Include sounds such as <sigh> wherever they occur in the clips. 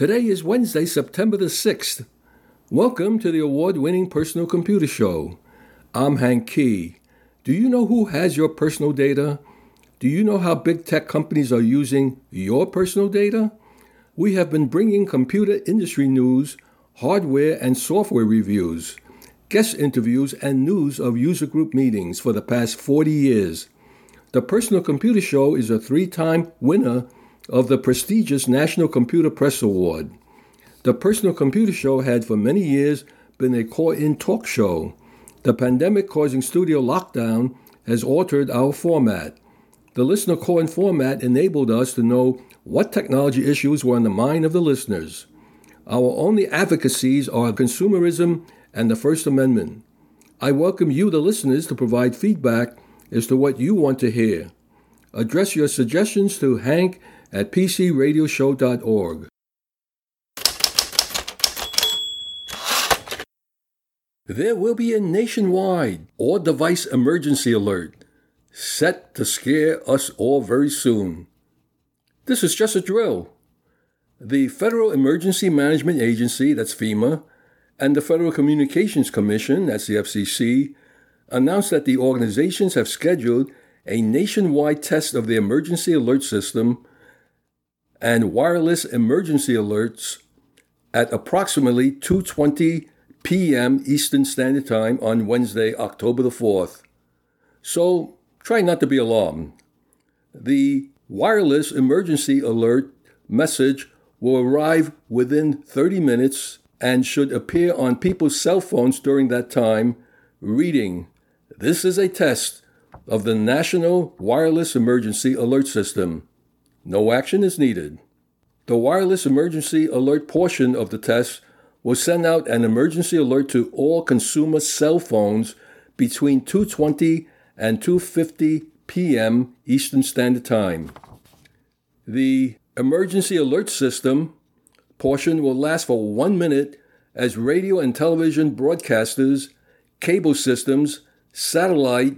Today is Wednesday, September the 6th. Welcome to the award winning Personal Computer Show. I'm Hank Kee. Do you know who has your personal data? Do you know how big tech companies are using your personal data? We have been bringing computer industry news, hardware and software reviews, guest interviews, and news of user group meetings for the past 40 years. The Personal Computer Show is a three time winner of the prestigious National Computer Press Award. The Personal Computer Show had for many years been a call in talk show. The pandemic causing studio lockdown has altered our format. The listener call in format enabled us to know what technology issues were on the mind of the listeners. Our only advocacies are consumerism and the First Amendment. I welcome you, the listeners, to provide feedback as to what you want to hear. Address your suggestions to hank at pcradioshow.org. There will be a nationwide all device emergency alert set to scare us all very soon. This is just a drill. The Federal Emergency Management Agency, that's FEMA, and the Federal Communications Commission, that's the FCC, announced that the organizations have scheduled a nationwide test of the emergency alert system and wireless emergency alerts at approximately 2:20 p.m. Eastern Standard Time on Wednesday, October the 4th. So, try not to be alarmed. The wireless emergency alert message will arrive within 30 minutes and should appear on people's cell phones during that time, reading, This is a test of the National Wireless Emergency Alert System. No action is needed. The wireless emergency alert portion of the test will send out an emergency alert to all consumer cell phones between 2:20 and 2:50 p.m. Eastern Standard Time. The emergency alert system portion will last for 1 minute as radio and television broadcasters, cable systems, satellite,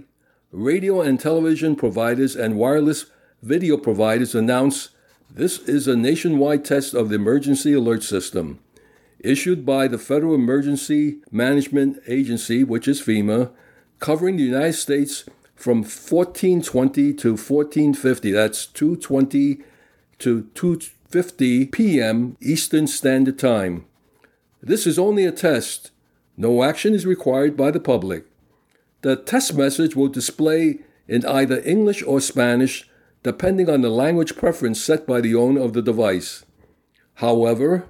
radio and television providers and wireless video providers announce this is a nationwide test of the emergency alert system issued by the Federal Emergency Management Agency, which is FEMA, covering the United States from 1420 to 1450. That's 220 to 250 p.m. Eastern Standard Time. This is only a test. No action is required by the public. The test message will display in either English or Spanish depending on the language preference set by the owner of the device. However,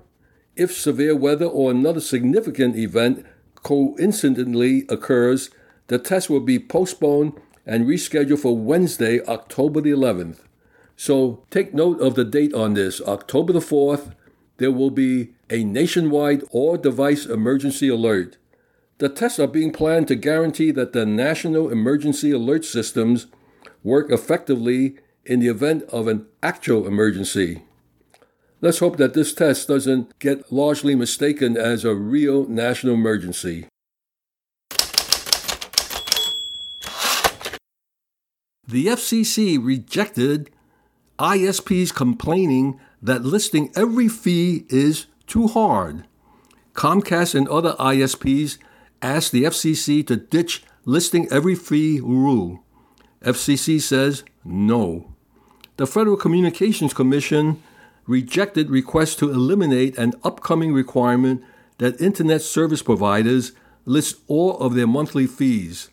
if severe weather or another significant event coincidentally occurs, the test will be postponed and rescheduled for Wednesday, October the 11th. So take note of the date on this. October the 4th, there will be a nationwide all device emergency alert. The tests are being planned to guarantee that the national emergency alert systems work effectively in the event of an actual emergency. Let's hope that this test doesn't get largely mistaken as a real national emergency. The FCC rejected ISPs complaining that listing every fee is too hard. Comcast and other ISPs asked the FCC to ditch listing every fee rule. FCC says no the Federal Communications Commission rejected requests to eliminate an upcoming requirement that Internet service providers list all of their monthly fees.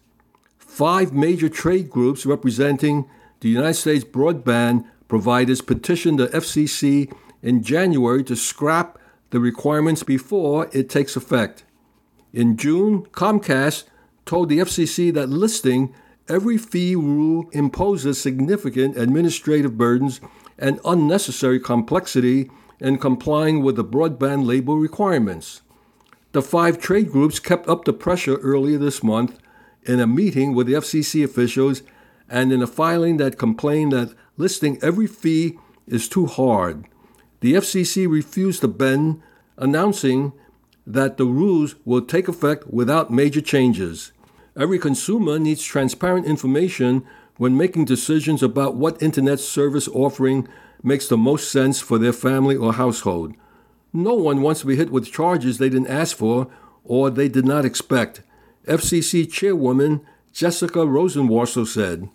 Five major trade groups representing the United States broadband providers petitioned the FCC in January to scrap the requirements before it takes effect. In June, Comcast told the FCC that listing every fee rule imposes significant administrative burdens and unnecessary complexity in complying with the broadband label requirements. The five trade groups kept up the pressure earlier this month in a meeting with the FCC officials and in a filing that complained that listing every fee is too hard. The FCC refused to bend, announcing that the rules will take effect without major changes. Every consumer needs transparent information when making decisions about what internet service offering makes the most sense for their family or household. No one wants to be hit with charges they didn't ask for or they did not expect, FCC Chairwoman Jessica Rosenworcel said.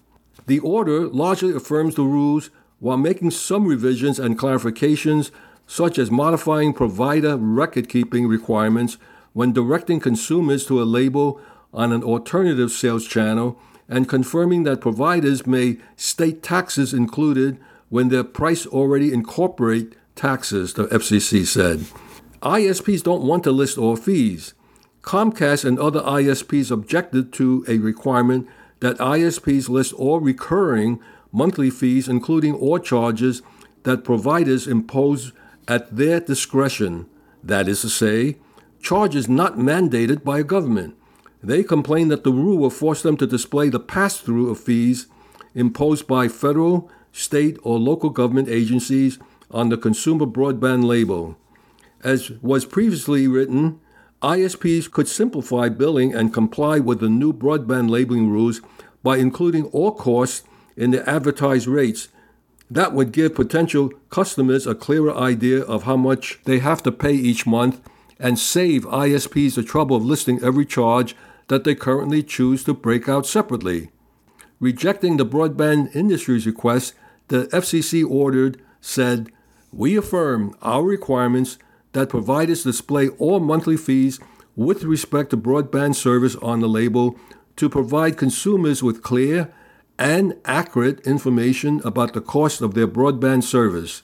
The order largely affirms the rules while making some revisions and clarifications, such as modifying provider record keeping requirements when directing consumers to a label on an alternative sales channel and confirming that providers may state taxes included when their price already incorporate taxes, the FCC said. ISPs don't want to list all fees. Comcast and other ISPs objected to a requirement that ISPs list all recurring monthly fees, including all charges that providers impose at their discretion, that is to say, charges not mandated by a government. They complained that the rule will force them to display the pass through of fees imposed by federal, state, or local government agencies on the consumer broadband label. As was previously written, ISPs could simplify billing and comply with the new broadband labeling rules by including all costs in the advertised rates. That would give potential customers a clearer idea of how much they have to pay each month and save ISPs the trouble of listing every charge that they currently choose to break out separately. Rejecting the broadband industry's request, the FCC ordered said, We affirm our requirements that providers display all monthly fees with respect to broadband service on the label to provide consumers with clear and accurate information about the cost of their broadband service.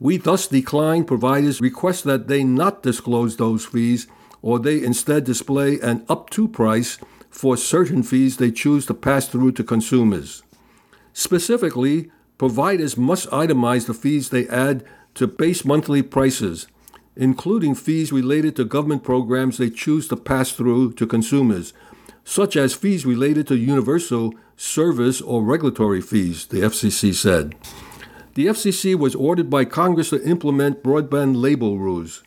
We thus decline providers' request that they not disclose those fees or they instead display an up to price for certain fees they choose to pass through to consumers. Specifically, providers must itemize the fees they add to base monthly prices, including fees related to government programs they choose to pass through to consumers, such as fees related to universal service or regulatory fees, the FCC said. The FCC was ordered by Congress to implement broadband label rules.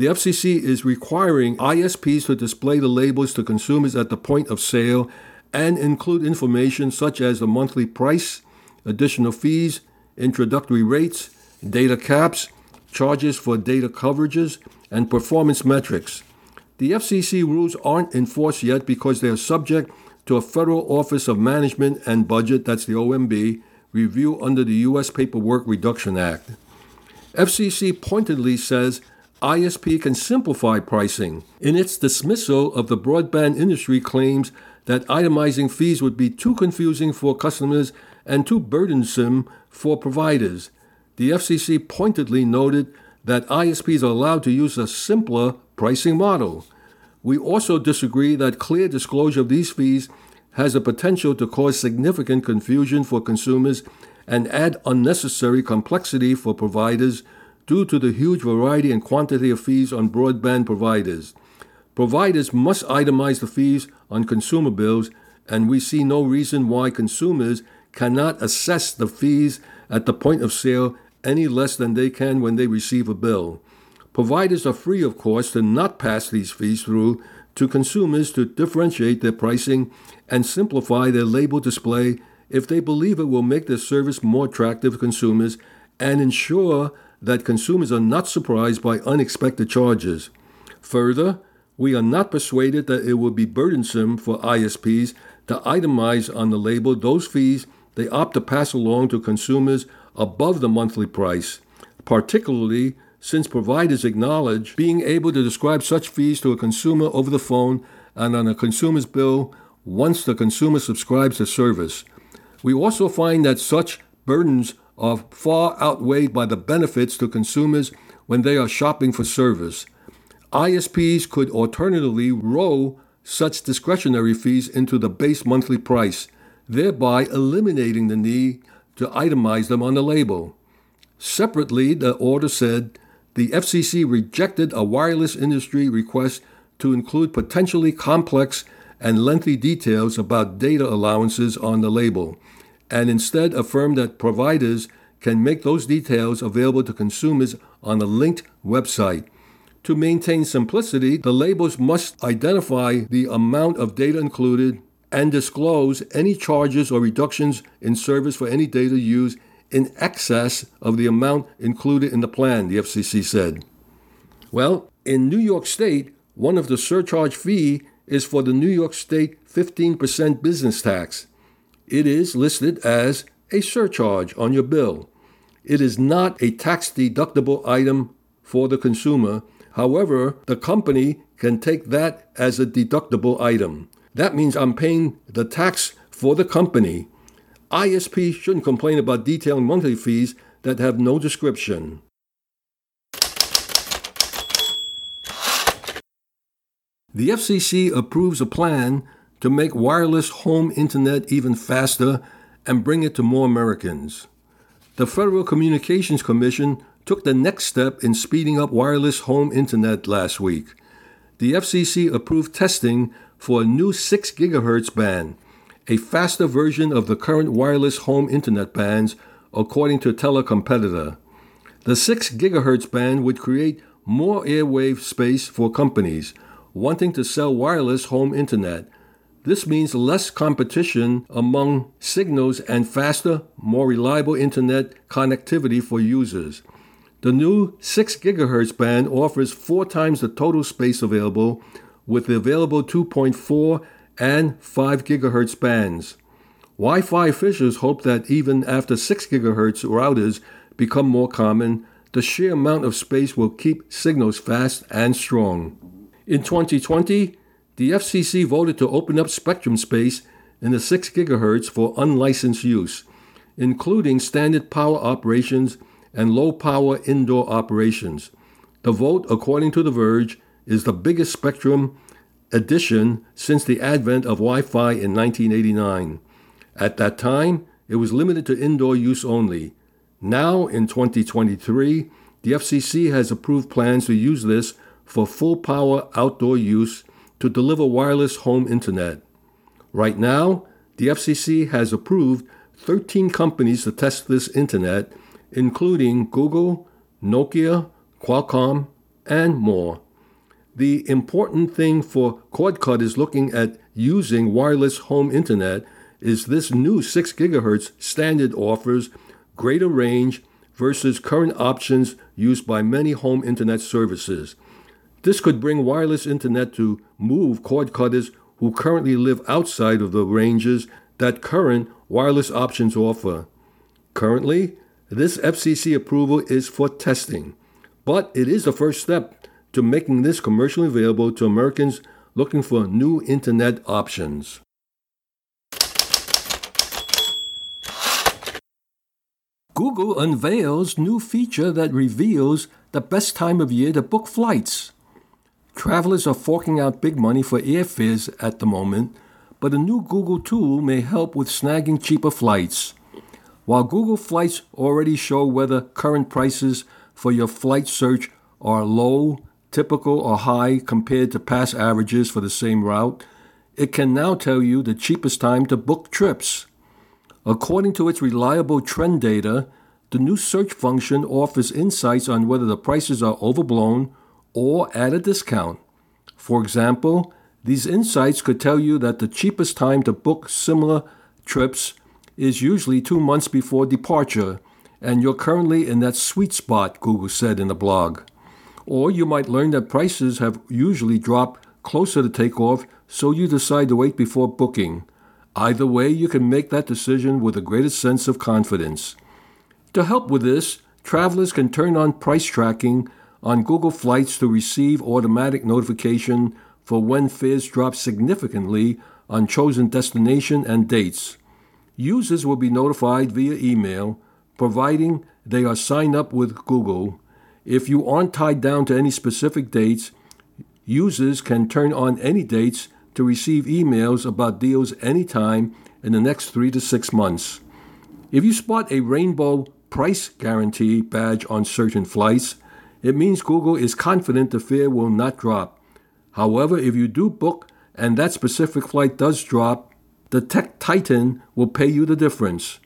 The FCC is requiring ISPs to display the labels to consumers at the point of sale and include information such as the monthly price, additional fees, introductory rates, data caps, charges for data coverages, and performance metrics. The FCC rules aren't enforced yet because they are subject to a Federal Office of Management and Budget, that's the OMB, review under the U.S. Paperwork Reduction Act. FCC pointedly says ISP can simplify pricing. In its dismissal of the broadband industry claims that itemizing fees would be too confusing for customers and too burdensome for providers, the FCC pointedly noted that ISPs are allowed to use a simpler pricing model. We also disagree that clear disclosure of these fees has the potential to cause significant confusion for consumers and add unnecessary complexity for providers due to the huge variety and quantity of fees on broadband providers. Providers must itemize the fees on consumer bills, and we see no reason why consumers cannot assess the fees at the point of sale any less than they can when they receive a bill. Providers are free, of course, to not pass these fees through to consumers to differentiate their pricing and simplify their label display if they believe it will make their service more attractive to consumers and ensure that consumers are not surprised by unexpected charges. Further, we are not persuaded that it will be burdensome for ISPs to itemize on the label those fees they opt to pass along to consumers above the monthly price, particularly since providers acknowledge being able to describe such fees to a consumer over the phone and on a consumer's bill once the consumer subscribes to service. We also find that such burdens are far outweighed by the benefits to consumers when they are shopping for service. ISPs could alternatively roll such discretionary fees into the base monthly price, thereby eliminating the need to itemize them on the label. Separately, the order said the FCC rejected a wireless industry request to include potentially complex and lengthy details about data allowances on the label, and instead affirmed that providers can make those details available to consumers on a linked website. To maintain simplicity, the labels must identify the amount of data included and disclose any charges or reductions in service for any data used in excess of the amount included in the plan, the FCC said. Well, in New York State, one of the surcharge fee is for the New York State 15% business tax. It is listed as a surcharge on your bill. It is not a tax deductible item for the consumer. However, the company can take that as a deductible item. That means I'm paying the tax for the company. ISP shouldn't complain about detailing monthly fees that have no description. The FCC approves a plan to make wireless home internet even faster and bring it to more Americans. The Federal Communications Commission took the next step in speeding up wireless home internet last week. The FCC approved testing for a new 6 GHz band, a faster version of the current wireless home internet bands, according to telecompetitor. The 6 GHz band would create more airwave space for companies wanting to sell wireless home internet. This means less competition among signals and faster, more reliable internet connectivity for users. The new 6 GHz band offers four times the total space available with the available 2.4 and 5 GHz bands. Wi Fi fishers hope that even after 6 GHz routers become more common, the sheer amount of space will keep signals fast and strong. In 2020, the FCC voted to open up spectrum space in the 6 GHz for unlicensed use, including standard power operations and low power indoor operations. The vote, according to The Verge, is the biggest spectrum addition since the advent of Wi Fi in 1989. At that time, it was limited to indoor use only. Now, in 2023, the FCC has approved plans to use this for full power outdoor use to deliver wireless home internet. Right now, the FCC has approved 13 companies to test this internet, including Google, Nokia, Qualcomm, and more. The important thing for cord cutters looking at using wireless home internet is this new 6 GHz standard offers greater range versus current options used by many home internet services. This could bring wireless internet to move cord cutters who currently live outside of the ranges that current wireless options offer. Currently, this FCC approval is for testing, but it is the first step to making this commercially available to Americans looking for new internet options. Google unveils new feature that reveals the best time of year to book flights. Travelers are forking out big money for airfares at the moment, but a new Google tool may help with snagging cheaper flights. While Google Flights already show whether current prices for your flight search are low, typical, or high compared to past averages for the same route, it can now tell you the cheapest time to book trips. According to its reliable trend data, the new search function offers insights on whether the prices are overblown or at a discount. For example, these insights could tell you that the cheapest time to book similar trips is usually two months before departure, and you're currently in that sweet spot, Google said in the blog. Or you might learn that prices have usually dropped closer to takeoff, so you decide to wait before booking. Either way, you can make that decision with a greater sense of confidence. To help with this, travelers can turn on price tracking on Google Flights to receive automatic notification for when fares drop significantly on chosen destination and dates. Users will be notified via email, providing they are signed up with Google. If you aren't tied down to any specific dates, users can turn on any dates to receive emails about deals anytime in the next three to six months. If you spot a rainbow price guarantee badge on certain flights, it means Google is confident the fare will not drop. However, if you do book and that specific flight does drop, the tech titan will pay you the difference.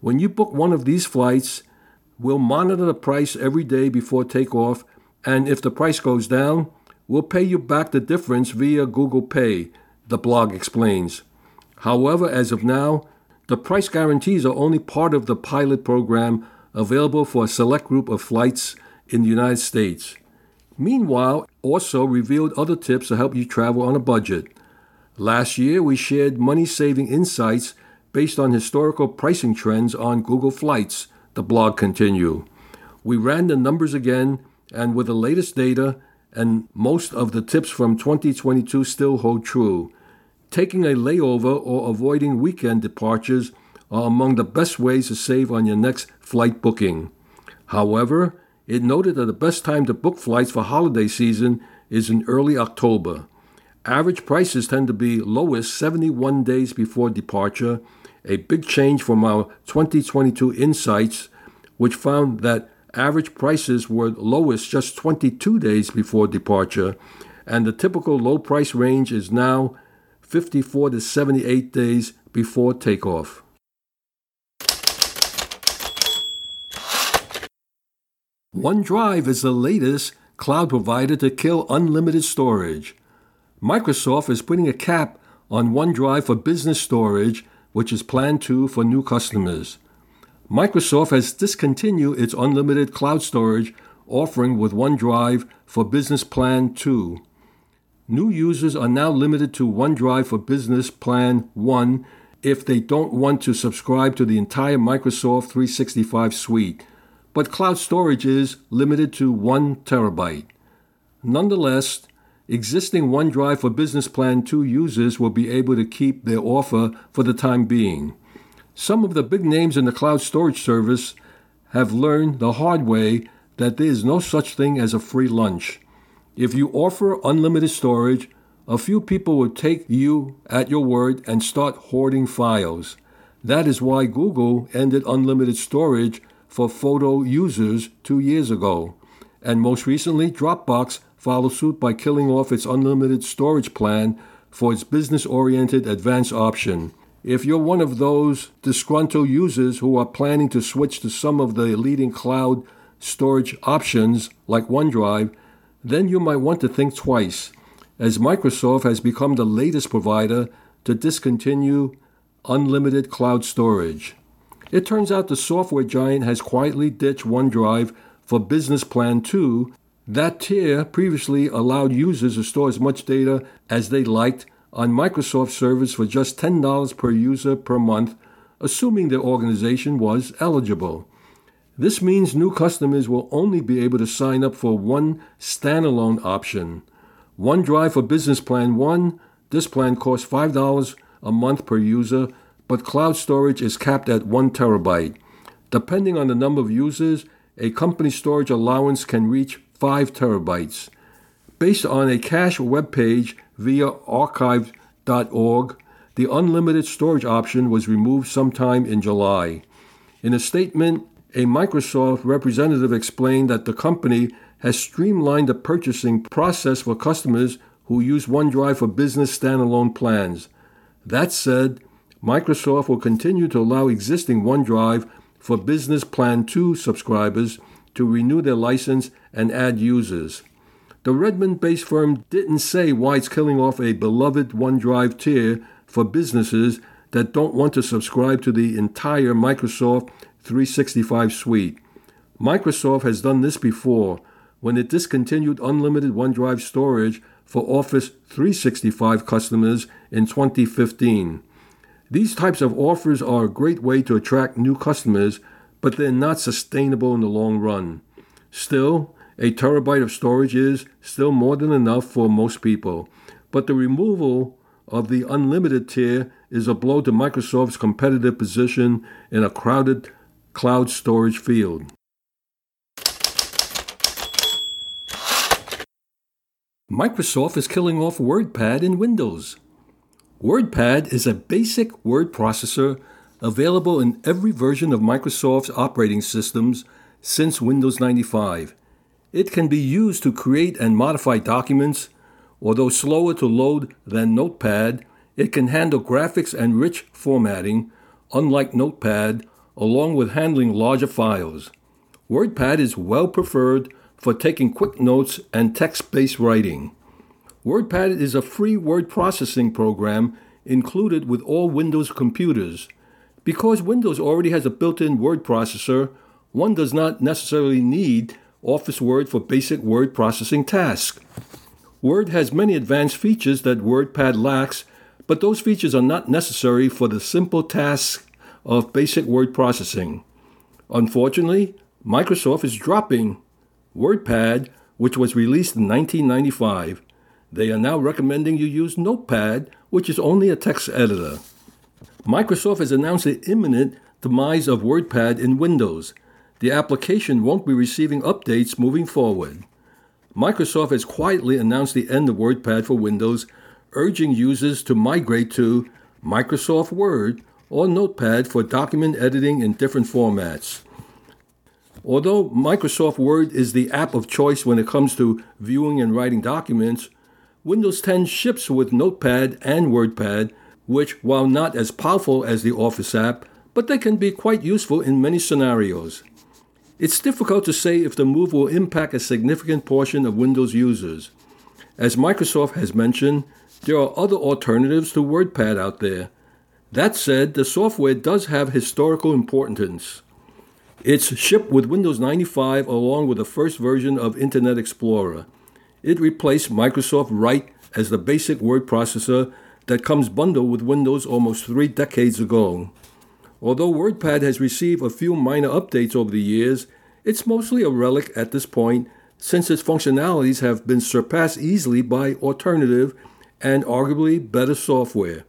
When you book one of these flights, we'll monitor the price every day before takeoff, and if the price goes down, we'll pay you back the difference via Google Pay, the blog explains. However, as of now, the price guarantees are only part of the pilot program available for a select group of flights in the United States. Meanwhile, also revealed other tips to help you travel on a budget. Last year, we shared money saving insights based on historical pricing trends on Google Flights, the blog continued. We ran the numbers again, and with the latest data, and most of the tips from 2022 still hold true. Taking a layover or avoiding weekend departures are among the best ways to save on your next flight booking. However, it noted that the best time to book flights for holiday season is in early October. Average prices tend to be lowest 71 days before departure, a big change from our 2022 insights, which found that average prices were lowest just 22 days before departure, and the typical low price range is now 54 to 78 days before takeoff. OneDrive is the latest cloud provider to kill unlimited storage. Microsoft is putting a cap on OneDrive for business storage, which is Plan 2 for new customers. Microsoft has discontinued its unlimited cloud storage offering with OneDrive for Business Plan 2. New users are now limited to OneDrive for Business Plan 1 if they don't want to subscribe to the entire Microsoft 365 suite, but cloud storage is limited to 1 terabyte. Nonetheless, existing OneDrive for Business Plan 2 users will be able to keep their offer for the time being. Some of the big names in the cloud storage service have learned the hard way that there is no such thing as a free lunch. If you offer unlimited storage, a few people will take you at your word and start hoarding files. That is why Google ended unlimited storage for photo users two years ago. And most recently, Dropbox followed suit by killing off its unlimited storage plan for its business oriented advanced option. If you're one of those disgruntled users who are planning to switch to some of the leading cloud storage options like OneDrive, then you might want to think twice, as Microsoft has become the latest provider to discontinue unlimited cloud storage. It turns out the software giant has quietly ditched OneDrive for Business Plan 2. That tier previously allowed users to store as much data as they liked on Microsoft servers for just $10 per user per month, assuming their organization was eligible. This means new customers will only be able to sign up for one standalone option. OneDrive for Business Plan 1, this plan costs $5 a month per user, but cloud storage is capped at 1 terabyte. Depending on the number of users, a company storage allowance can reach 5 terabytes. Based on a cache web page via archive.org, the unlimited storage option was removed sometime in July. In a statement, a Microsoft representative explained that the company has streamlined the purchasing process for customers who use OneDrive for business standalone plans. That said, Microsoft will continue to allow existing OneDrive for Business Plan 2 subscribers to renew their license and add users. The Redmond based firm didn't say why it's killing off a beloved OneDrive tier for businesses that don't want to subscribe to the entire Microsoft 365 suite. Microsoft has done this before when it discontinued unlimited OneDrive storage for Office 365 customers in 2015. These types of offers are a great way to attract new customers, but they're not sustainable in the long run. Still, a terabyte of storage is still more than enough for most people, but the removal of the unlimited tier is a blow to Microsoft's competitive position in a crowded cloud storage field. Microsoft is killing off WordPad in Windows. WordPad is a basic word processor available in every version of Microsoft's operating systems since Windows 95. It can be used to create and modify documents. Although slower to load than Notepad, it can handle graphics and rich formatting, unlike Notepad, along with handling larger files. WordPad is well preferred for taking quick notes and text based writing. WordPad is a free word processing program included with all Windows computers. Because Windows already has a built in word processor, one does not necessarily need Office Word for basic word processing tasks. Word has many advanced features that WordPad lacks, but those features are not necessary for the simple tasks of basic word processing. Unfortunately, Microsoft is dropping WordPad, which was released in 1995. They are now recommending you use Notepad, which is only a text editor. Microsoft has announced the imminent demise of WordPad in Windows. The application won't be receiving updates moving forward. Microsoft has quietly announced the end of WordPad for Windows, urging users to migrate to Microsoft Word or Notepad for document editing in different formats. Although Microsoft Word is the app of choice when it comes to viewing and writing documents, Windows 10 ships with Notepad and WordPad, which, while not as powerful as the Office app, but they can be quite useful in many scenarios. It's difficult to say if the move will impact a significant portion of Windows users. As Microsoft has mentioned, there are other alternatives to WordPad out there. That said, the software does have historical importance. It's shipped with Windows 95 along with the first version of Internet Explorer. It replaced Microsoft Write as the basic word processor that comes bundled with Windows almost three decades ago. Although WordPad has received a few minor updates over the years, it's mostly a relic at this point since its functionalities have been surpassed easily by alternative and arguably better software.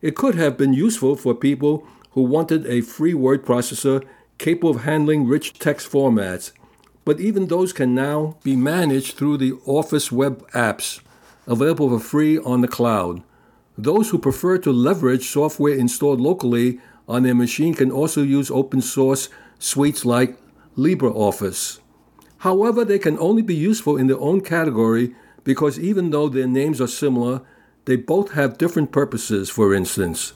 It could have been useful for people who wanted a free word processor capable of handling rich text formats but even those can now be managed through the Office web apps available for free on the cloud. Those who prefer to leverage software installed locally on their machine can also use open source suites like LibreOffice. However, they can only be useful in their own category because even though their names are similar, they both have different purposes. For instance,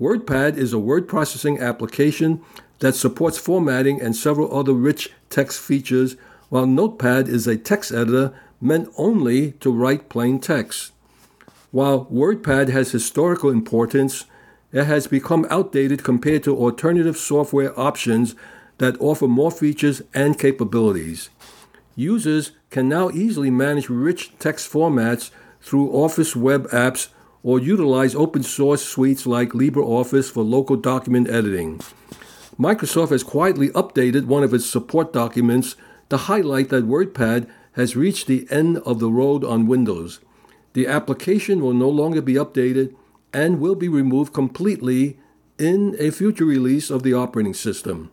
WordPad is a word processing application that supports formatting and several other rich text features, while Notepad is a text editor meant only to write plain text. While WordPad has historical importance, it has become outdated compared to alternative software options that offer more features and capabilities. Users can now easily manage rich text formats through Office web apps or utilize open source suites like LibreOffice for local document editing. Microsoft has quietly updated one of its support documents to highlight that WordPad has reached the end of the road on Windows. The application will no longer be updated and will be removed completely in a future release of the operating system.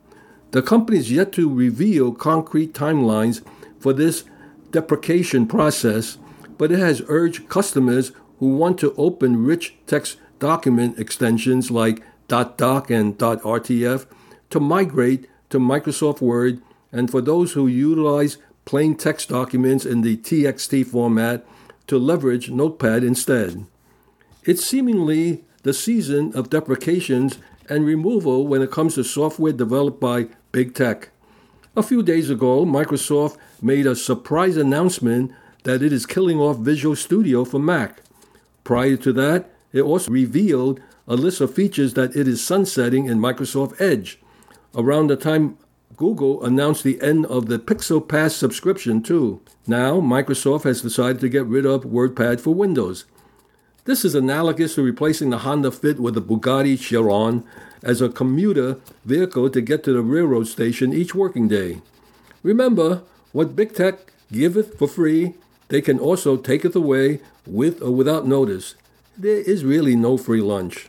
The company is yet to reveal concrete timelines for this deprecation process, but it has urged customers who want to open rich text document extensions like .doc and .rtf to migrate to Microsoft Word, and for those who utilize plain text documents in the TXT format to leverage Notepad instead. It's seemingly the season of deprecations and removal when it comes to software developed by big tech. A few days ago, Microsoft made a surprise announcement that it is killing off Visual Studio for Mac. Prior to that, it also revealed a list of features that it is sunsetting in Microsoft Edge, around the time Google announced the end of the Pixel Pass subscription, too. Now, Microsoft has decided to get rid of WordPad for Windows. This is analogous to replacing the Honda Fit with the Bugatti Chiron as a commuter vehicle to get to the railroad station each working day. Remember, what big tech giveth for free, they can also take it away with or without notice. There is really no free lunch.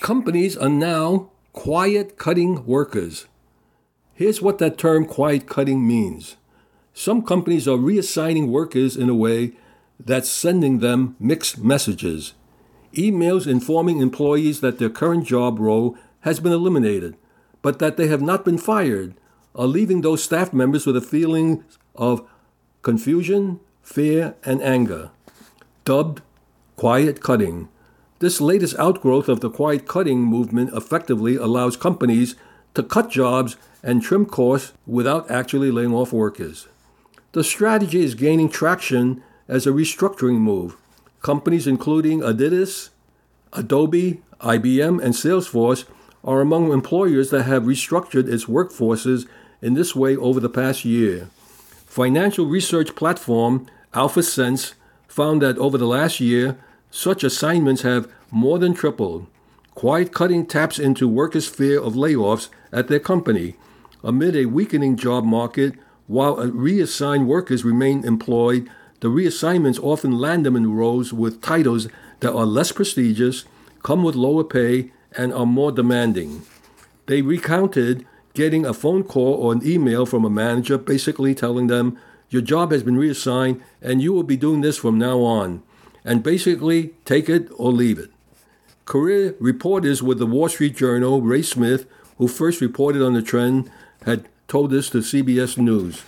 Companies are now quiet cutting workers. Here's what that term quiet cutting means. Some companies are reassigning workers in a way that's sending them mixed messages. Emails informing employees that their current job role has been eliminated, but that they have not been fired, are leaving those staff members with a feeling of confusion, fear, and anger. Dubbed quiet cutting. This latest outgrowth of the quiet cutting movement effectively allows companies to cut jobs and trim costs without actually laying off workers. The strategy is gaining traction as a restructuring move. Companies including Adidas, Adobe, IBM, and Salesforce are among employers that have restructured its workforces in this way over the past year. Financial research platform AlphaSense found that over the last year, such assignments have more than tripled. Quiet cutting taps into workers' fear of layoffs at their company. Amid a weakening job market, while reassigned workers remain employed, the reassignments often land them in roles with titles that are less prestigious, come with lower pay, and are more demanding. They recounted getting a phone call or an email from a manager basically telling them, Your job has been reassigned and you will be doing this from now on. And basically, take it or leave it. Career reporters with the Wall Street Journal, Ray Smith, who first reported on the trend, had told this to CBS News.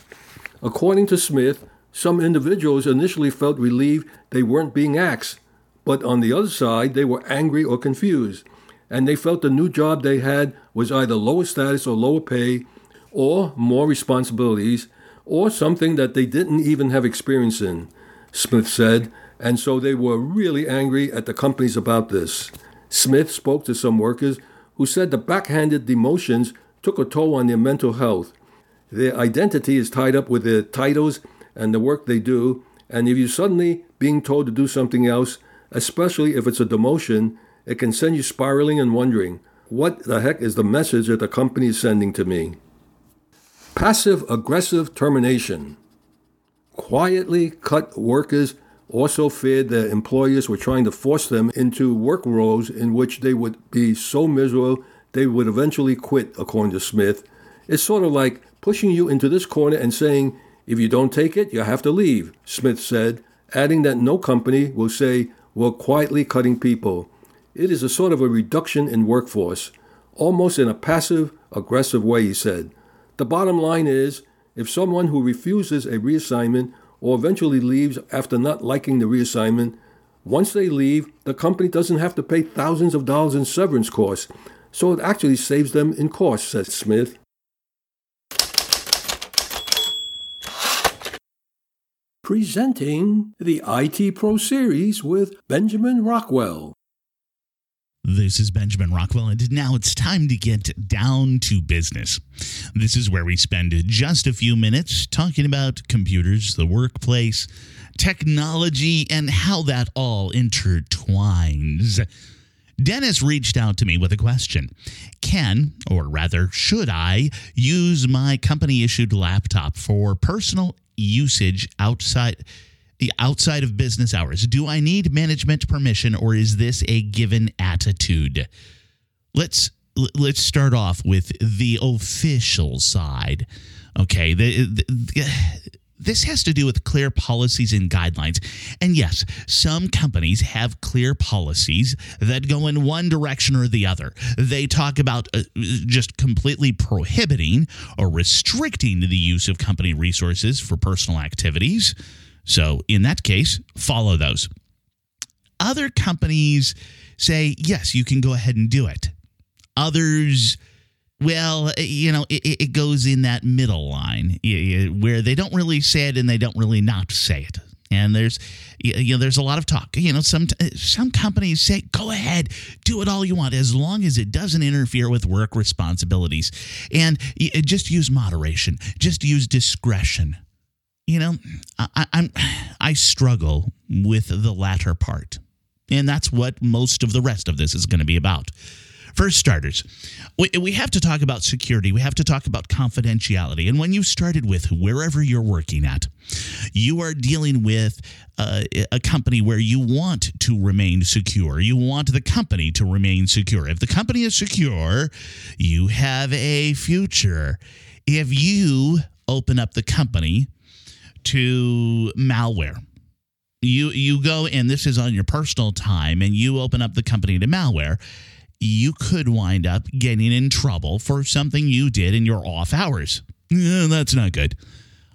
According to Smith, some individuals initially felt relieved they weren't being axed, but on the other side, they were angry or confused, and they felt the new job they had was either lower status or lower pay, or more responsibilities, or something that they didn't even have experience in, Smith said, and so they were really angry at the companies about this. Smith spoke to some workers who said the backhanded demotions took a toll on their mental health. Their identity is tied up with their titles and the work they do, and if you're suddenly being told to do something else, especially if it's a demotion, it can send you spiraling and wondering, what the heck is the message that the company is sending to me? Passive aggressive termination. Quietly cut workers also feared that employers were trying to force them into work roles in which they would be so miserable they would eventually quit, according to Smith. It's sort of like pushing you into this corner and saying, if you don't take it, you have to leave, Smith said, adding that no company will say, we're quietly cutting people. It is a sort of a reduction in workforce, almost in a passive, aggressive way, he said. The bottom line is if someone who refuses a reassignment or eventually leaves after not liking the reassignment, once they leave, the company doesn't have to pay thousands of dollars in severance costs, so it actually saves them in costs, says Smith. Presenting the IT Pro Series with Benjamin Rockwell. This is Benjamin Rockwell, and now it's time to get down to business. This is where we spend just a few minutes talking about computers, the workplace, technology, and how that all intertwines. Dennis reached out to me with a question Can, or rather, should I use my company issued laptop for personal usage outside? Outside of business hours? Do I need management permission or is this a given attitude? Let's let's start off with the official side. Okay, the, the, this has to do with clear policies and guidelines. And yes, some companies have clear policies that go in one direction or the other. They talk about uh, just completely prohibiting or restricting the use of company resources for personal activities. So, in that case, follow those. Other companies say, yes, you can go ahead and do it. Others, well, eh, you know, it, it goes in that middle line where they don't really say it and they don't really not say it. And there's, you know, there's a lot of talk. You know, some eh, some companies say, "Go ahead, do it all you want, as long as it doesn't interfere with work responsibilities." And eh, just use moderation, just use discretion you know, I, I'm I struggle with the latter part, and that's what most of the rest of this is going to be about. For starters, we, we have to talk about security. We have to talk about confidentiality. And when you started with wherever you're working at, you are dealing with a company where you want to remain secure. You want the company to remain secure. If the company is secure, you have a future. If you open up the company to malware. You you go and this is on your personal time and you open up the company to malware, you could wind up getting in trouble for something you did in your off hours. that's not good.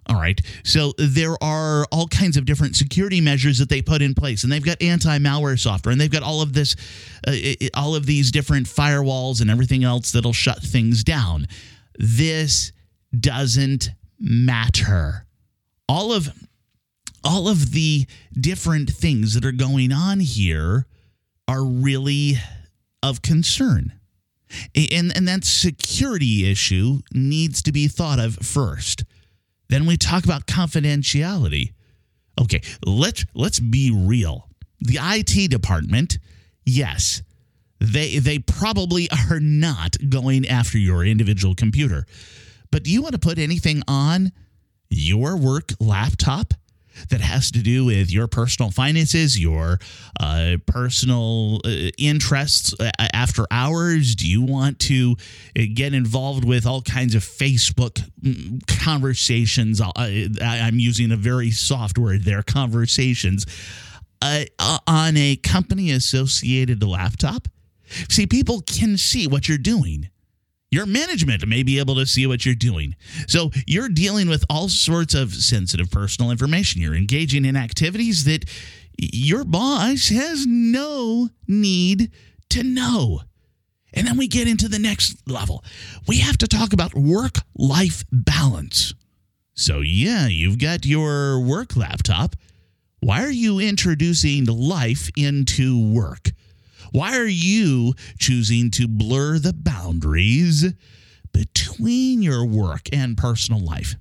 All right. So there are all kinds of different security measures that they put in place, and they've got anti-malware software, and they've got all of this, uh, all of these different firewalls and everything else that'll shut things down. This doesn't matter all of all of the different things that are going on here are really of concern. And, and that security issue needs to be thought of first. Then we talk about confidentiality. Okay, let's let's be real. The IT department, yes, they they probably are not going after your individual computer. But do you want to put anything on your work laptop? that has to do with your personal finances, your uh, personal uh, interests uh, after hours? Do you want to uh, get involved with all kinds of Facebook mm, conversations? Uh, I'm using a very soft word there conversations uh, on a company associated laptop. See, people can see what you're doing. Your management may be able to see what you're doing. So you're dealing with all sorts of sensitive personal information. You're engaging in activities that your boss has no need to know. And then we get into the next level. We have to talk about work life balance. So, yeah, you've got your work laptop. Why are you introducing life into work? Why are you choosing to blur the boundaries between your work and personal life?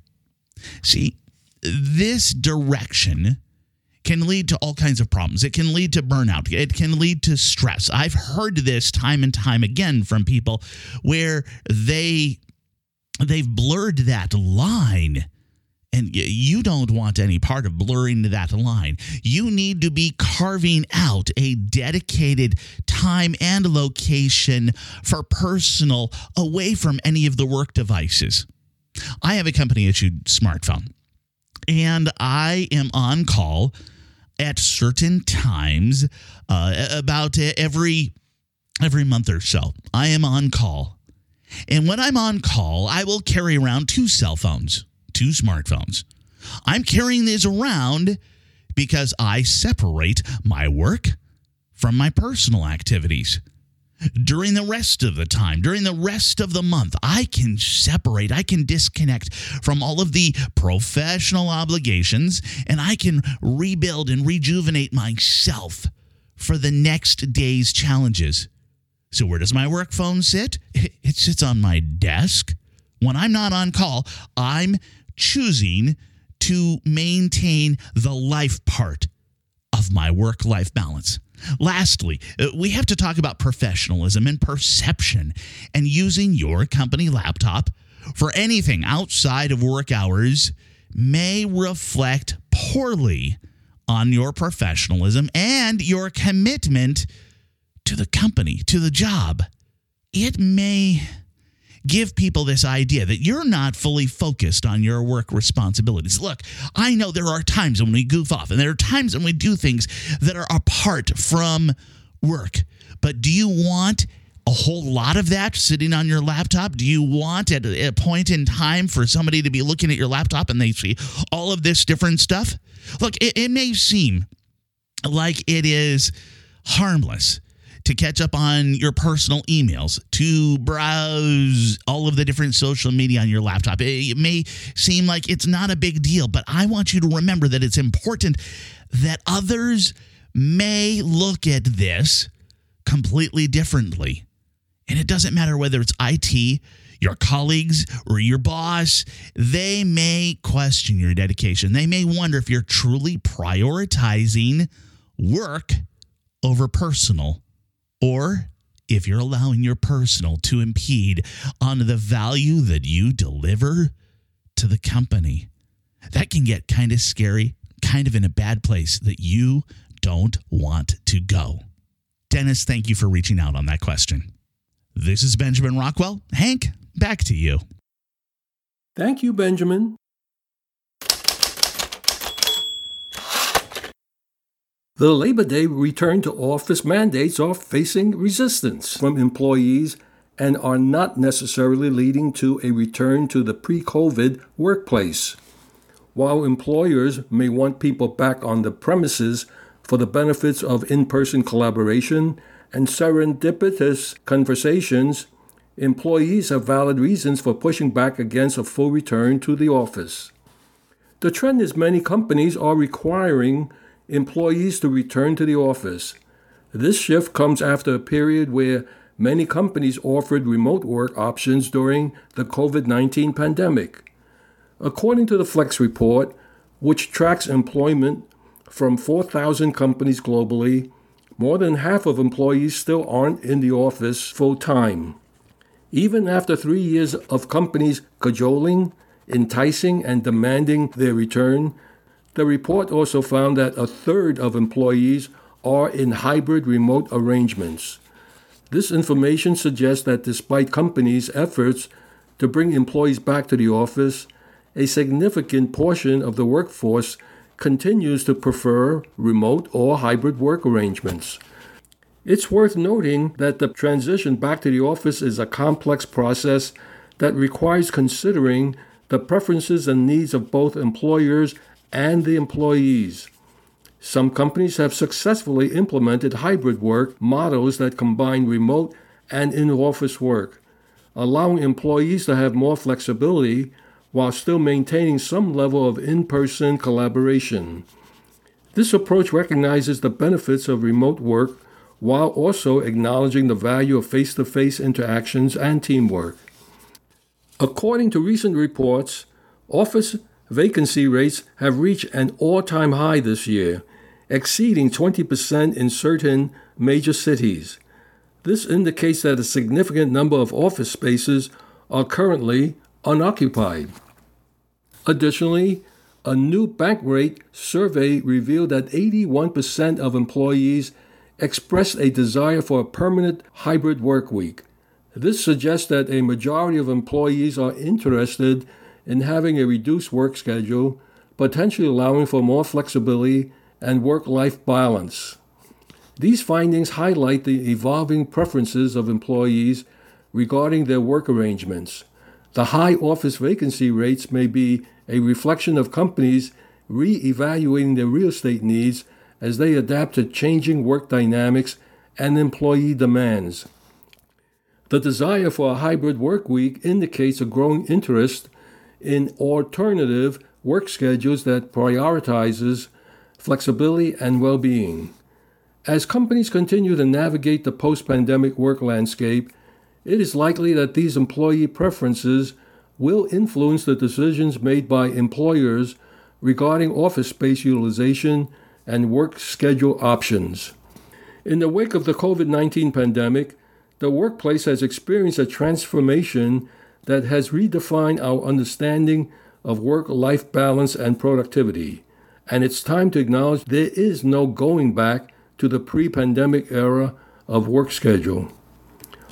See, this direction can lead to all kinds of problems. It can lead to burnout. It can lead to stress. I've heard this time and time again from people where they they've blurred that line and you don't want any part of blurring that line. You need to be carving out a dedicated time and location for personal away from any of the work devices. I have a company issued smartphone, and I am on call at certain times uh, about every every month or so. I am on call. And when I'm on call, I will carry around two cell phones two smartphones. I'm carrying these around because I separate my work from my personal activities. During the rest of the time, during the rest of the month, I can separate, I can disconnect from all of the professional obligations, and I can rebuild and rejuvenate myself for the next day's challenges. So, where does my work phone sit? <laughs> It sits on my desk. When I'm not on call, I'm choosing to maintain the life part of my work life balance. Lastly, uh, we have to talk about professionalism and perception and using your company laptop for anything outside of work hours may reflect poorly on your professionalism and your commitment to the company, to the job. It may give people this idea that you're not fully focused on your work responsibilities. Look, I know there are times when we goof off and there are times when we do things that are apart from work. But do you want a whole lot of that sitting on your laptop? Do you want at a point in time for somebody to be looking at your laptop and they see all of this different stuff? Look, it, it may seem like it is harmless to catch up on your personal emails, to browse all of the different social media on your laptop. It may seem like it's not a big deal, but I want you to remember that it's important that others may look at this completely differently. And it doesn't matter whether it's IT, your colleagues, or your boss, they may question your dedication. They may wonder if you're truly prioritizing work over personal or if you're allowing your personal to impede on the value that you deliver to the company. That can get kind of scary, kind of in a bad place that you don't want to go. Dennis, thank you for reaching out on that question. This is Benjamin Rockwell. Hank, back to you. Thank you, Benjamin. The Labor Day return to office mandates are facing resistance from employees and are not necessarily leading to a return to the pre COVID workplace. While employers may want people back on the premises for the benefits of in person collaboration and serendipitous conversations, employees have valid reasons for pushing back against a full return to the office. The trend is many companies are requiring employees to return to the office. This shift comes after a period where many companies offered remote work options during the COVID 19 pandemic. According to the Flex Report, which tracks employment from 4,000 companies globally, more than half of employees still aren't in the office full time. Even after three years of companies cajoling, enticing, and demanding their return, the report also found that a third of employees are in hybrid remote arrangements. This information suggests that despite companies' efforts to bring employees back to the office, a significant portion of the workforce continues to prefer remote or hybrid work arrangements. It's worth noting that the transition back to the office is a complex process that requires considering the preferences and needs of both employers and the employees. Some companies have successfully implemented hybrid work models that combine remote and in office work, allowing employees to have more flexibility while still maintaining some level of in person collaboration. This approach recognizes the benefits of remote work while also acknowledging the value of face to face interactions and teamwork. According to recent reports, office vacancy rates have reached an all time high this year, exceeding 20% in certain major cities. This indicates that a significant number of office spaces are currently unoccupied. Additionally, a new Bankrate survey revealed that 81% of employees expressed a desire for a permanent hybrid work week. This suggests that a majority of employees are interested in having a reduced work schedule, potentially allowing for more flexibility and work life balance. These findings highlight the evolving preferences of employees regarding their work arrangements. The high office vacancy rates may be a reflection of companies re evaluating their real estate needs as they adapt to changing work dynamics and employee demands. The desire for a hybrid work week indicates a growing interest in alternative work schedules that prioritizes flexibility and well-being. As companies continue to navigate the post-pandemic work landscape, it is likely that these employee preferences will influence the decisions made by employers regarding office space utilization and work schedule options. In the wake of the COVID 19 pandemic, the workplace has experienced a transformation that has redefined our understanding of work life balance and productivity. And it's time to acknowledge there is no going back to the pre pandemic era of work schedule.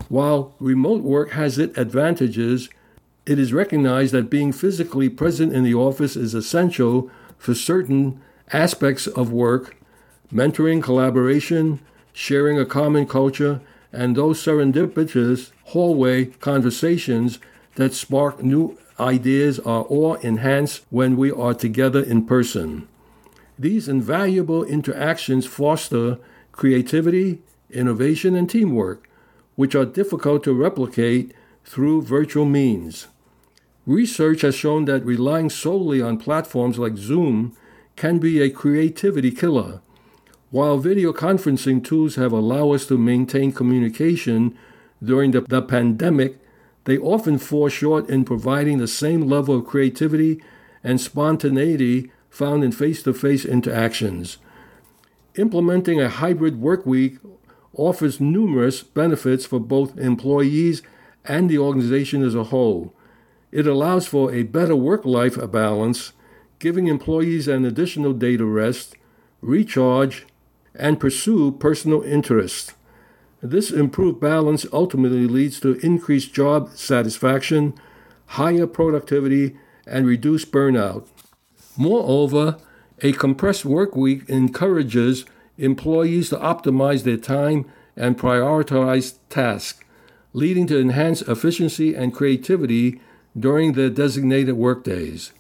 While remote work has its advantages, it is recognized that being physically present in the office is essential for certain aspects of work, mentoring, collaboration, sharing a common culture, and those serendipitous hallway conversations that spark new ideas are all enhanced when we are together in person. These invaluable interactions foster creativity, innovation, and teamwork, which are difficult to replicate through virtual means. Research has shown that relying solely on platforms like Zoom can be a creativity killer. While video conferencing tools have allowed us to maintain communication during the, the pandemic, they often fall short in providing the same level of creativity and spontaneity found in face to face interactions. Implementing a hybrid work week offers numerous benefits for both employees and the organization as a whole. It allows for a better work life balance, giving employees an additional day to rest, recharge, and pursue personal interests. This improved balance ultimately leads to increased job satisfaction, higher productivity, and reduced burnout. Moreover, a compressed work week encourages employees to optimize their time and prioritize tasks, leading to enhanced efficiency and creativity during their designated workdays.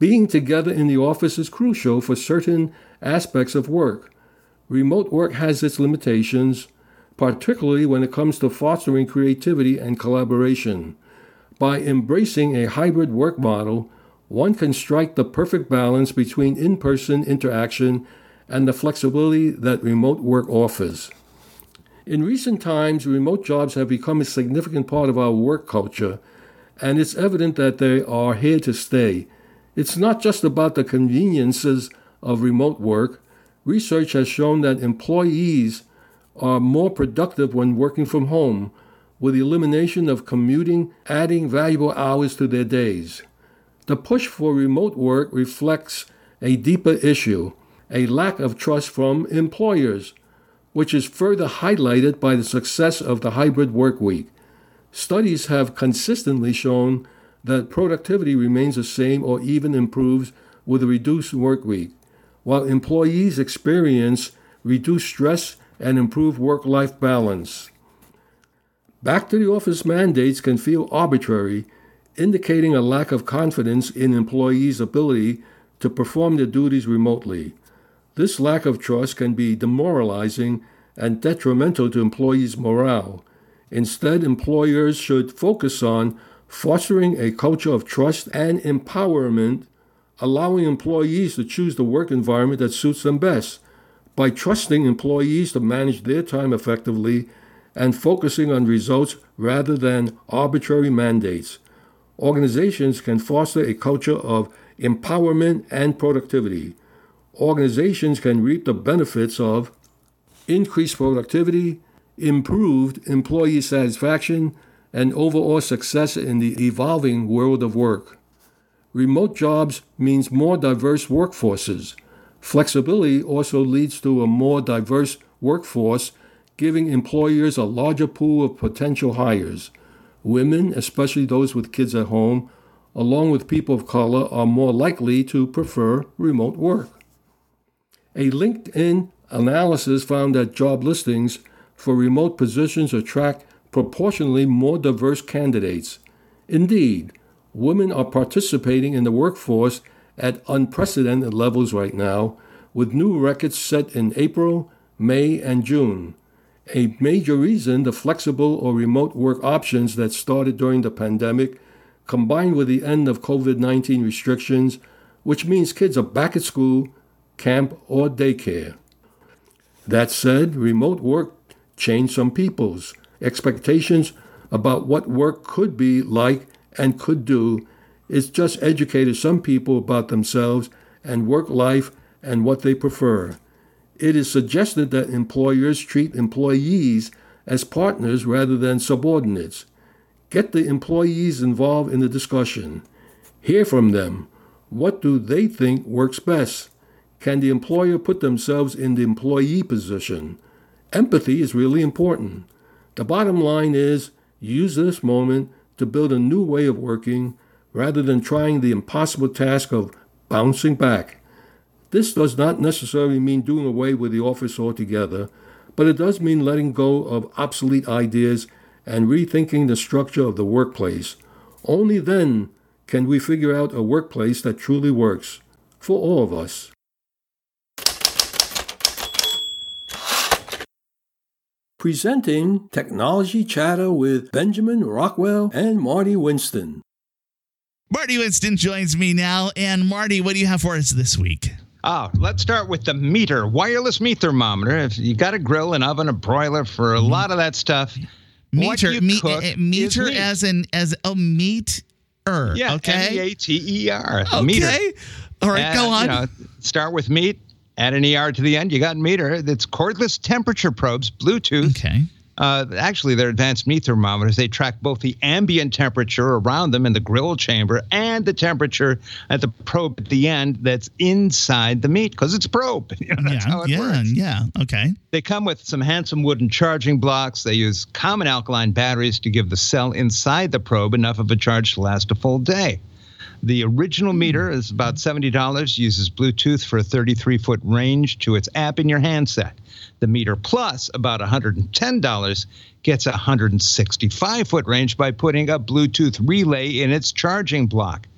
Being together in the office is crucial for certain aspects of work. Remote work has its limitations, particularly when it comes to fostering creativity and collaboration. By embracing a hybrid work model, one can strike the perfect balance between in person interaction and the flexibility that remote work offers. In recent times, remote jobs have become a significant part of our work culture, and it's evident that they are here to stay. It's not just about the conveniences of remote work. Research has shown that employees are more productive when working from home, with the elimination of commuting adding valuable hours to their days. The push for remote work reflects a deeper issue, a lack of trust from employers which is further highlighted by the success of the hybrid work week. Studies have consistently shown that productivity remains the same or even improves with a reduced work week, while employees experience reduced stress and improve work life balance. Back to the office mandates can feel arbitrary, indicating a lack of confidence in employees' ability to perform their duties remotely. This lack of trust can be demoralizing and detrimental to employees' morale. Instead, employers should focus on fostering a culture of trust and empowerment, allowing employees to choose the work environment that suits them best. By trusting employees to manage their time effectively and focusing on results rather than arbitrary mandates, organizations can foster a culture of empowerment and productivity organizations can reap the benefits of increased productivity, improved employee satisfaction, and overall success in the evolving world of work. Remote jobs means more diverse workforces. Flexibility also leads to a more diverse workforce, giving employers a larger pool of potential hires. Women, especially those with kids at home, along with people of color, are more likely to prefer remote work. A LinkedIn analysis found that job listings for remote positions attract proportionally more diverse candidates. Indeed, women are participating in the workforce at unprecedented levels right now, with new records set in April, May, and June. A major reason the flexible or remote work options that started during the pandemic, combined with the end of COVID 19 restrictions, which means kids are back at school camp, or daycare. That said, remote work changed some people's expectations about what work could be like and could do. It's just educated some people about themselves and work life and what they prefer. It is suggested that employers treat employees as partners rather than subordinates. Get the employees involved in the discussion. Hear from them. What do they think works best? Can the employer put themselves in the employee position? Empathy is really important. The bottom line is use this moment to build a new way of working rather than trying the impossible task of bouncing back. This does not necessarily mean doing away with the office altogether, but it does mean letting go of obsolete ideas and rethinking the structure of the workplace. Only then can we figure out a workplace that truly works for all of us. presenting Technology Chatter with Benjamin Rockwell and Marty Winston. Marty Winston joins me now. And Marty, what do you have for us this week? Oh, let's start with the Meater, wireless meat thermometer. If you got a grill, an oven, a broiler for a lot of that stuff, Meater, me, uh, Meater as an as a meat er. Yeah, okay. M E A T E R. Okay. Meater. All right, and, go on. You know, start with meat. Add an ER to the end, you got Meater. That's cordless temperature probes, Bluetooth. Okay. Uh, actually, they're advanced meat thermometers. They track both the ambient temperature around them in the grill chamber and the temperature at the probe at the end that's inside the meat because it's a probe. <laughs> You know, that's yeah, how it yeah, works. Yeah, okay. They come with some handsome wooden charging blocks. They use common alkaline batteries to give the cell inside the probe enough of a charge to last a full day. The original Meater is about $70, uses Bluetooth for a 33 foot range to its app in your handset. The Meater plus, about $110, gets a 165 foot range by putting a Bluetooth relay in its charging block.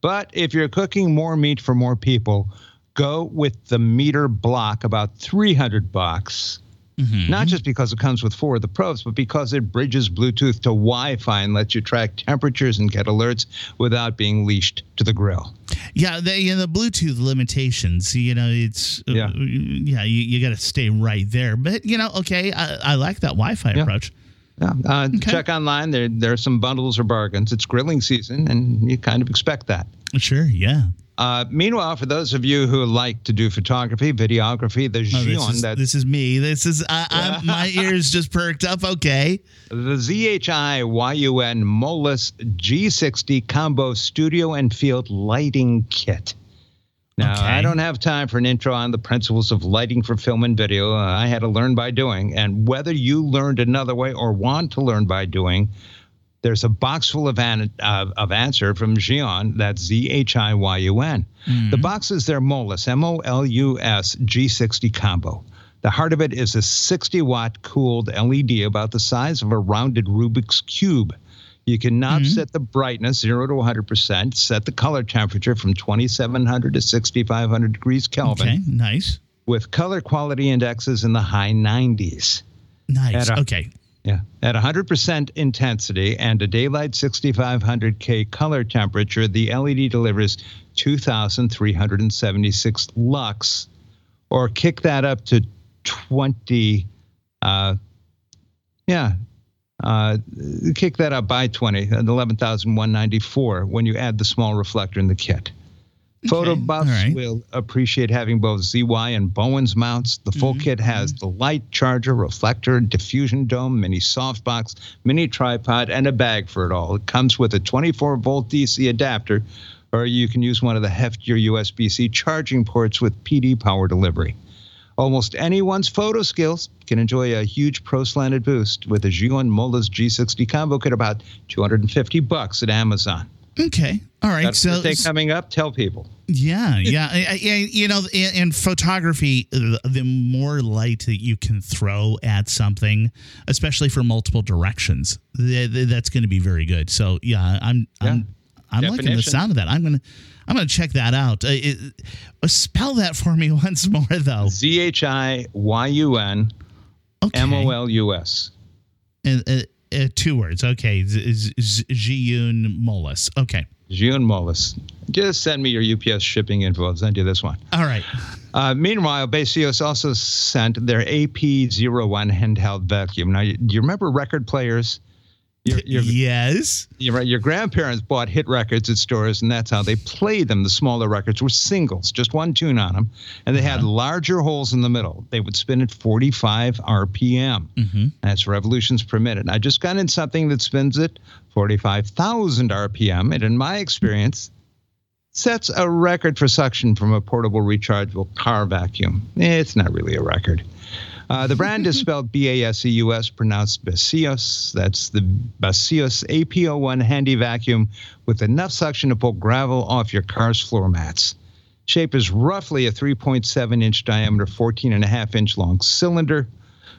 But if you're cooking more meat for more people, go with the Meater block, about 300 bucks. Mhm. Not just because it comes with four of the probes, but because it bridges Bluetooth to Wi Fi and lets you track temperatures and get alerts without being leashed to the grill. Yeah, the you know, the Bluetooth limitations. You know, it's uh, Yeah. yeah. You, you got to stay right there. But you know, okay, I, I like that Wi-Fi Yeah. approach. Yeah, uh, Okay. check online. There, there are some bundles or bargains. It's grilling season, and you kind of expect that. Sure, yeah. Uh, meanwhile, for those of you who like to do photography, videography, the Oh, this, is, that this is me. This is I, I'm, <laughs> my ears just perked up. Okay. the Zhiyun Molus G60 Combo Studio and Field Lighting Kit. Now, Okay. I don't have time for an intro on the principles of lighting for film and video. Uh, I had to learn by doing. And whether you learned another way or want to learn by doing, there's a box full of, an, uh, of answer from Zhiyun. That's Z H I Y U N. The box is their Molus, M O L U S G60 combo. The heart of it is a 60 watt cooled LED about the size of a rounded Rubik's Cube. You can knob set the brightness 0 to 100%, set the color temperature from 2700 to 6500 degrees Kelvin Okay. Nice. with color quality indexes in the high 90s. Nice. A- Okay. Yeah. At 100% intensity and a daylight 6500K color temperature, the LED delivers 2,376 lux, or kick that up to 20. Uh, yeah. Uh, kick that up by 20, at 11,194 when you add the small reflector in the kit. Photo Okay, buffs right. will appreciate having both ZY and Bowens mounts. The full Mm-hmm, kit has the light charger, reflector, diffusion dome, mini softbox, mini tripod, and a bag for it all. It comes with a 24 volt DC adapter, or you can use one of the heftier USB C charging ports with PD power delivery. Almost anyone's photo skills can enjoy a huge pro slanted boost with a Zhiyun Molus G60 combo kit about 250 bucks at Amazon. Okay. All right. That's so coming up. Tell people. Yeah, <laughs> yeah, I- I- you know, in, in photography, the, the more light that you can throw at something, especially for multiple directions, th- th- that's going to be very good. So, yeah, I'm, I'm, I'm liking the sound of that. I'm gonna, I'm gonna check that out. Uh, it, uh, spell that for me <laughs> once more, though. Z h i y u n m o l u s. Okay. M O L U S. Uh, uh, uh, two words. Okay, Z- Molus. Okay. June Molus. Just send me your UPS shipping info. I'll send you this one. All right. Uh, meanwhile, Baseus also sent their AP01 handheld vacuum. Now, do you remember record players? Your, your, yes. your, your grandparents bought hit records at stores, and that's how they played them. The smaller records were singles, just one tune on them, and they had larger holes in the middle. They would spin at 45 RPM. Mm-hmm. That's revolutions per minute. I just got in something that spins at 45,000 RPM, and in my experience, sets a record for suction from a portable rechargeable car vacuum. Eh, It's not really a record. Uh, the brand is spelled B A S E U S, pronounced Baseus. That's the Baseus AP01 handy vacuum with enough suction to pull gravel off your car's floor mats. Shape is roughly a 3.7 inch diameter, 14 and a half inch long cylinder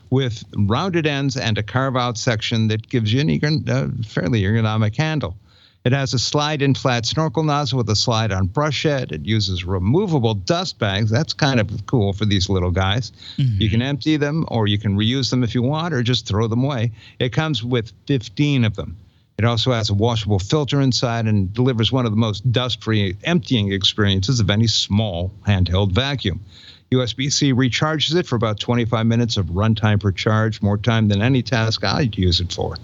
with rounded ends and a carve out section that gives you an uh, fairly ergonomic handle. It has a slide in flat snorkel nozzle with a slide on brush head. It uses removable dust bags. That's kind of cool for these little guys. Mm-hmm. You can empty them or you can reuse them if you want or just throw them away. It comes with 15 of them. It also has a washable filter inside and delivers one of the most dust free emptying experiences of any small handheld vacuum. USB C recharges it for about 25 minutes of runtime per charge, more time than any task I'd use it for.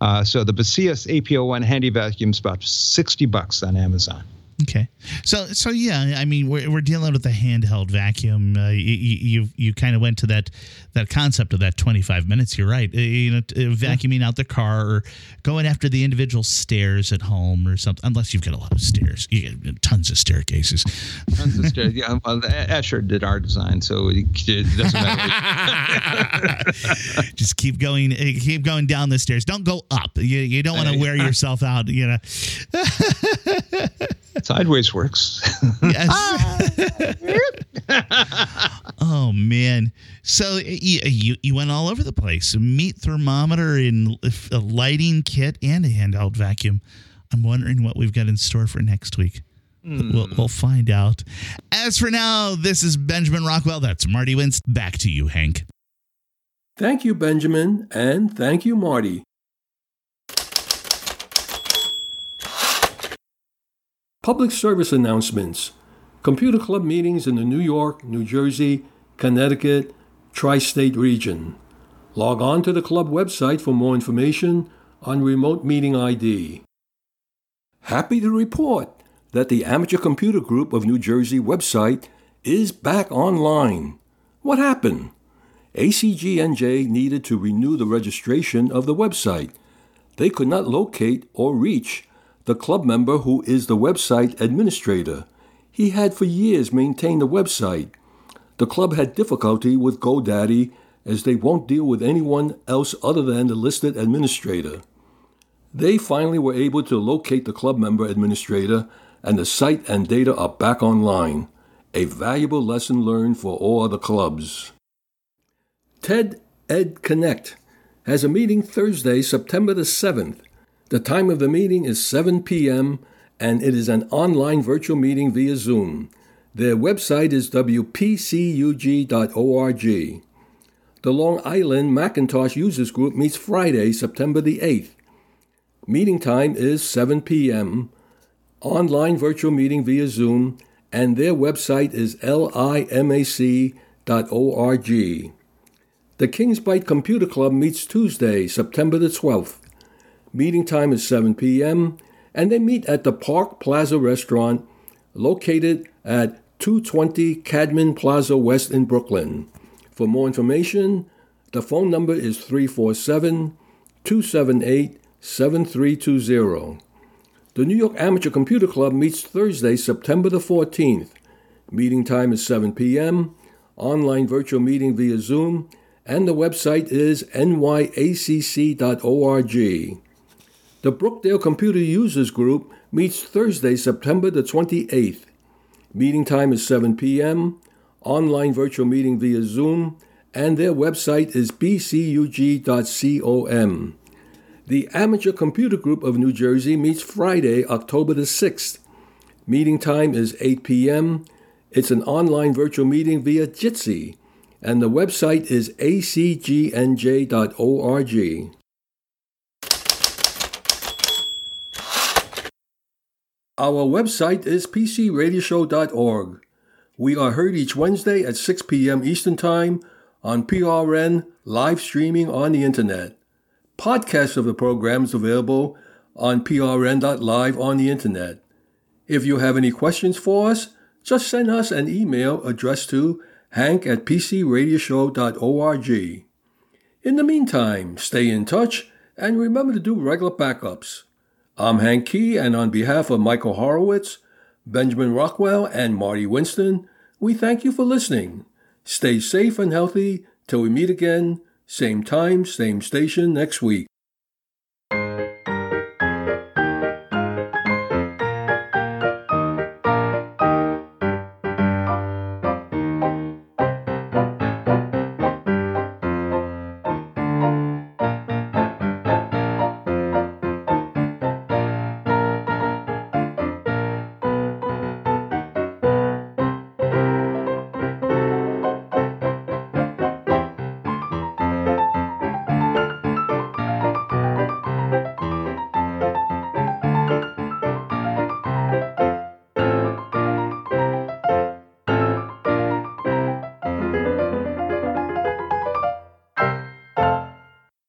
Uh, so the Baseus AP01 handy vacuum is about 60 bucks on Amazon. Okay, so so yeah, I mean we're, we're dealing with a handheld vacuum. Uh, you you, you kind of went to that that concept of that twenty five minutes. You're right. Uh, you know, uh, vacuuming out the car or going after the individual stairs at home or something. Unless you've got a lot of stairs, you get tons of staircases. Tons of stairs. Yeah, well, Escher did our design, so it, doesn't matter. <laughs> Just keep going, uh, keep going down the stairs. Don't go up. You you don't want to wear yourself out. You know. <laughs> Sideways works. Yes. Ah. <laughs> oh man. So you, you you went all over the place. A meat thermometer and a lighting kit and a handheld vacuum. I'm wondering what we've got in store for next week. We'll, we'll find out. As for now, this is Benjamin Rockwell. That's Marty Wentz. Back to you, Hank. Thank you, Benjamin, and thank you, Marty. Public service announcements. Computer Club meetings in the New York, New Jersey, Connecticut, tri state region. Log on to the club website for more information on remote meeting ID. Happy to report that the Amateur Computer Group of New Jersey website is back online. What happened? ACGNJ needed to renew the registration of the website. They could not locate or reach the club member who is the website administrator. He had for years maintained the website. The club had difficulty with GoDaddy as they won't deal with anyone else other than the listed administrator. They finally were able to locate the club member administrator, and the site and data are back online. A valuable lesson learned for all other clubs. TED Ed Connect has a meeting Thursday, September the 7th. The time of the meeting is 7 p.m., and it is an online virtual meeting via Zoom. Their website is wpcug.org. The Long Island Macintosh Users Group meets Friday, September the 8th. Meeting time is 7 p.m. Online virtual meeting via Zoom, and their website is limac.org. The Kings Bite Computer Club meets Tuesday, September the 12th. Meeting time is 7 p.m., and they meet at the Park Plaza Restaurant located at 220 Cadman Plaza West in Brooklyn. For more information, the phone number is 347 278 7320. The New York Amateur Computer Club meets Thursday, September the 14th. Meeting time is 7 p.m. Online virtual meeting via Zoom, and the website is nyacc.org. The Brookdale Computer Users Group meets Thursday, September the 28th. Meeting time is 7 p.m online virtual meeting via Zoom, and their website is bcug.com. The Amateur Computer Group of New Jersey meets Friday, October the 6th. Meeting time is 8 p.m. It's an online virtual meeting via Jitsi, and the website is acgnj.org. Our website is pcradioshow.org. We are heard each Wednesday at 6 p.m. Eastern Time on PRN live streaming on the internet. Podcasts of the program is available on prn.live on the internet. If you have any questions for us, just send us an email addressed to hank at pcradioshow.org. In the meantime, stay in touch and remember to do regular backups. I'm Hank Kee, and on behalf of Michael Horowitz, Benjamin Rockwell, and Marty Winston, we thank you for listening. Stay safe and healthy till we meet again, same time, same station next week.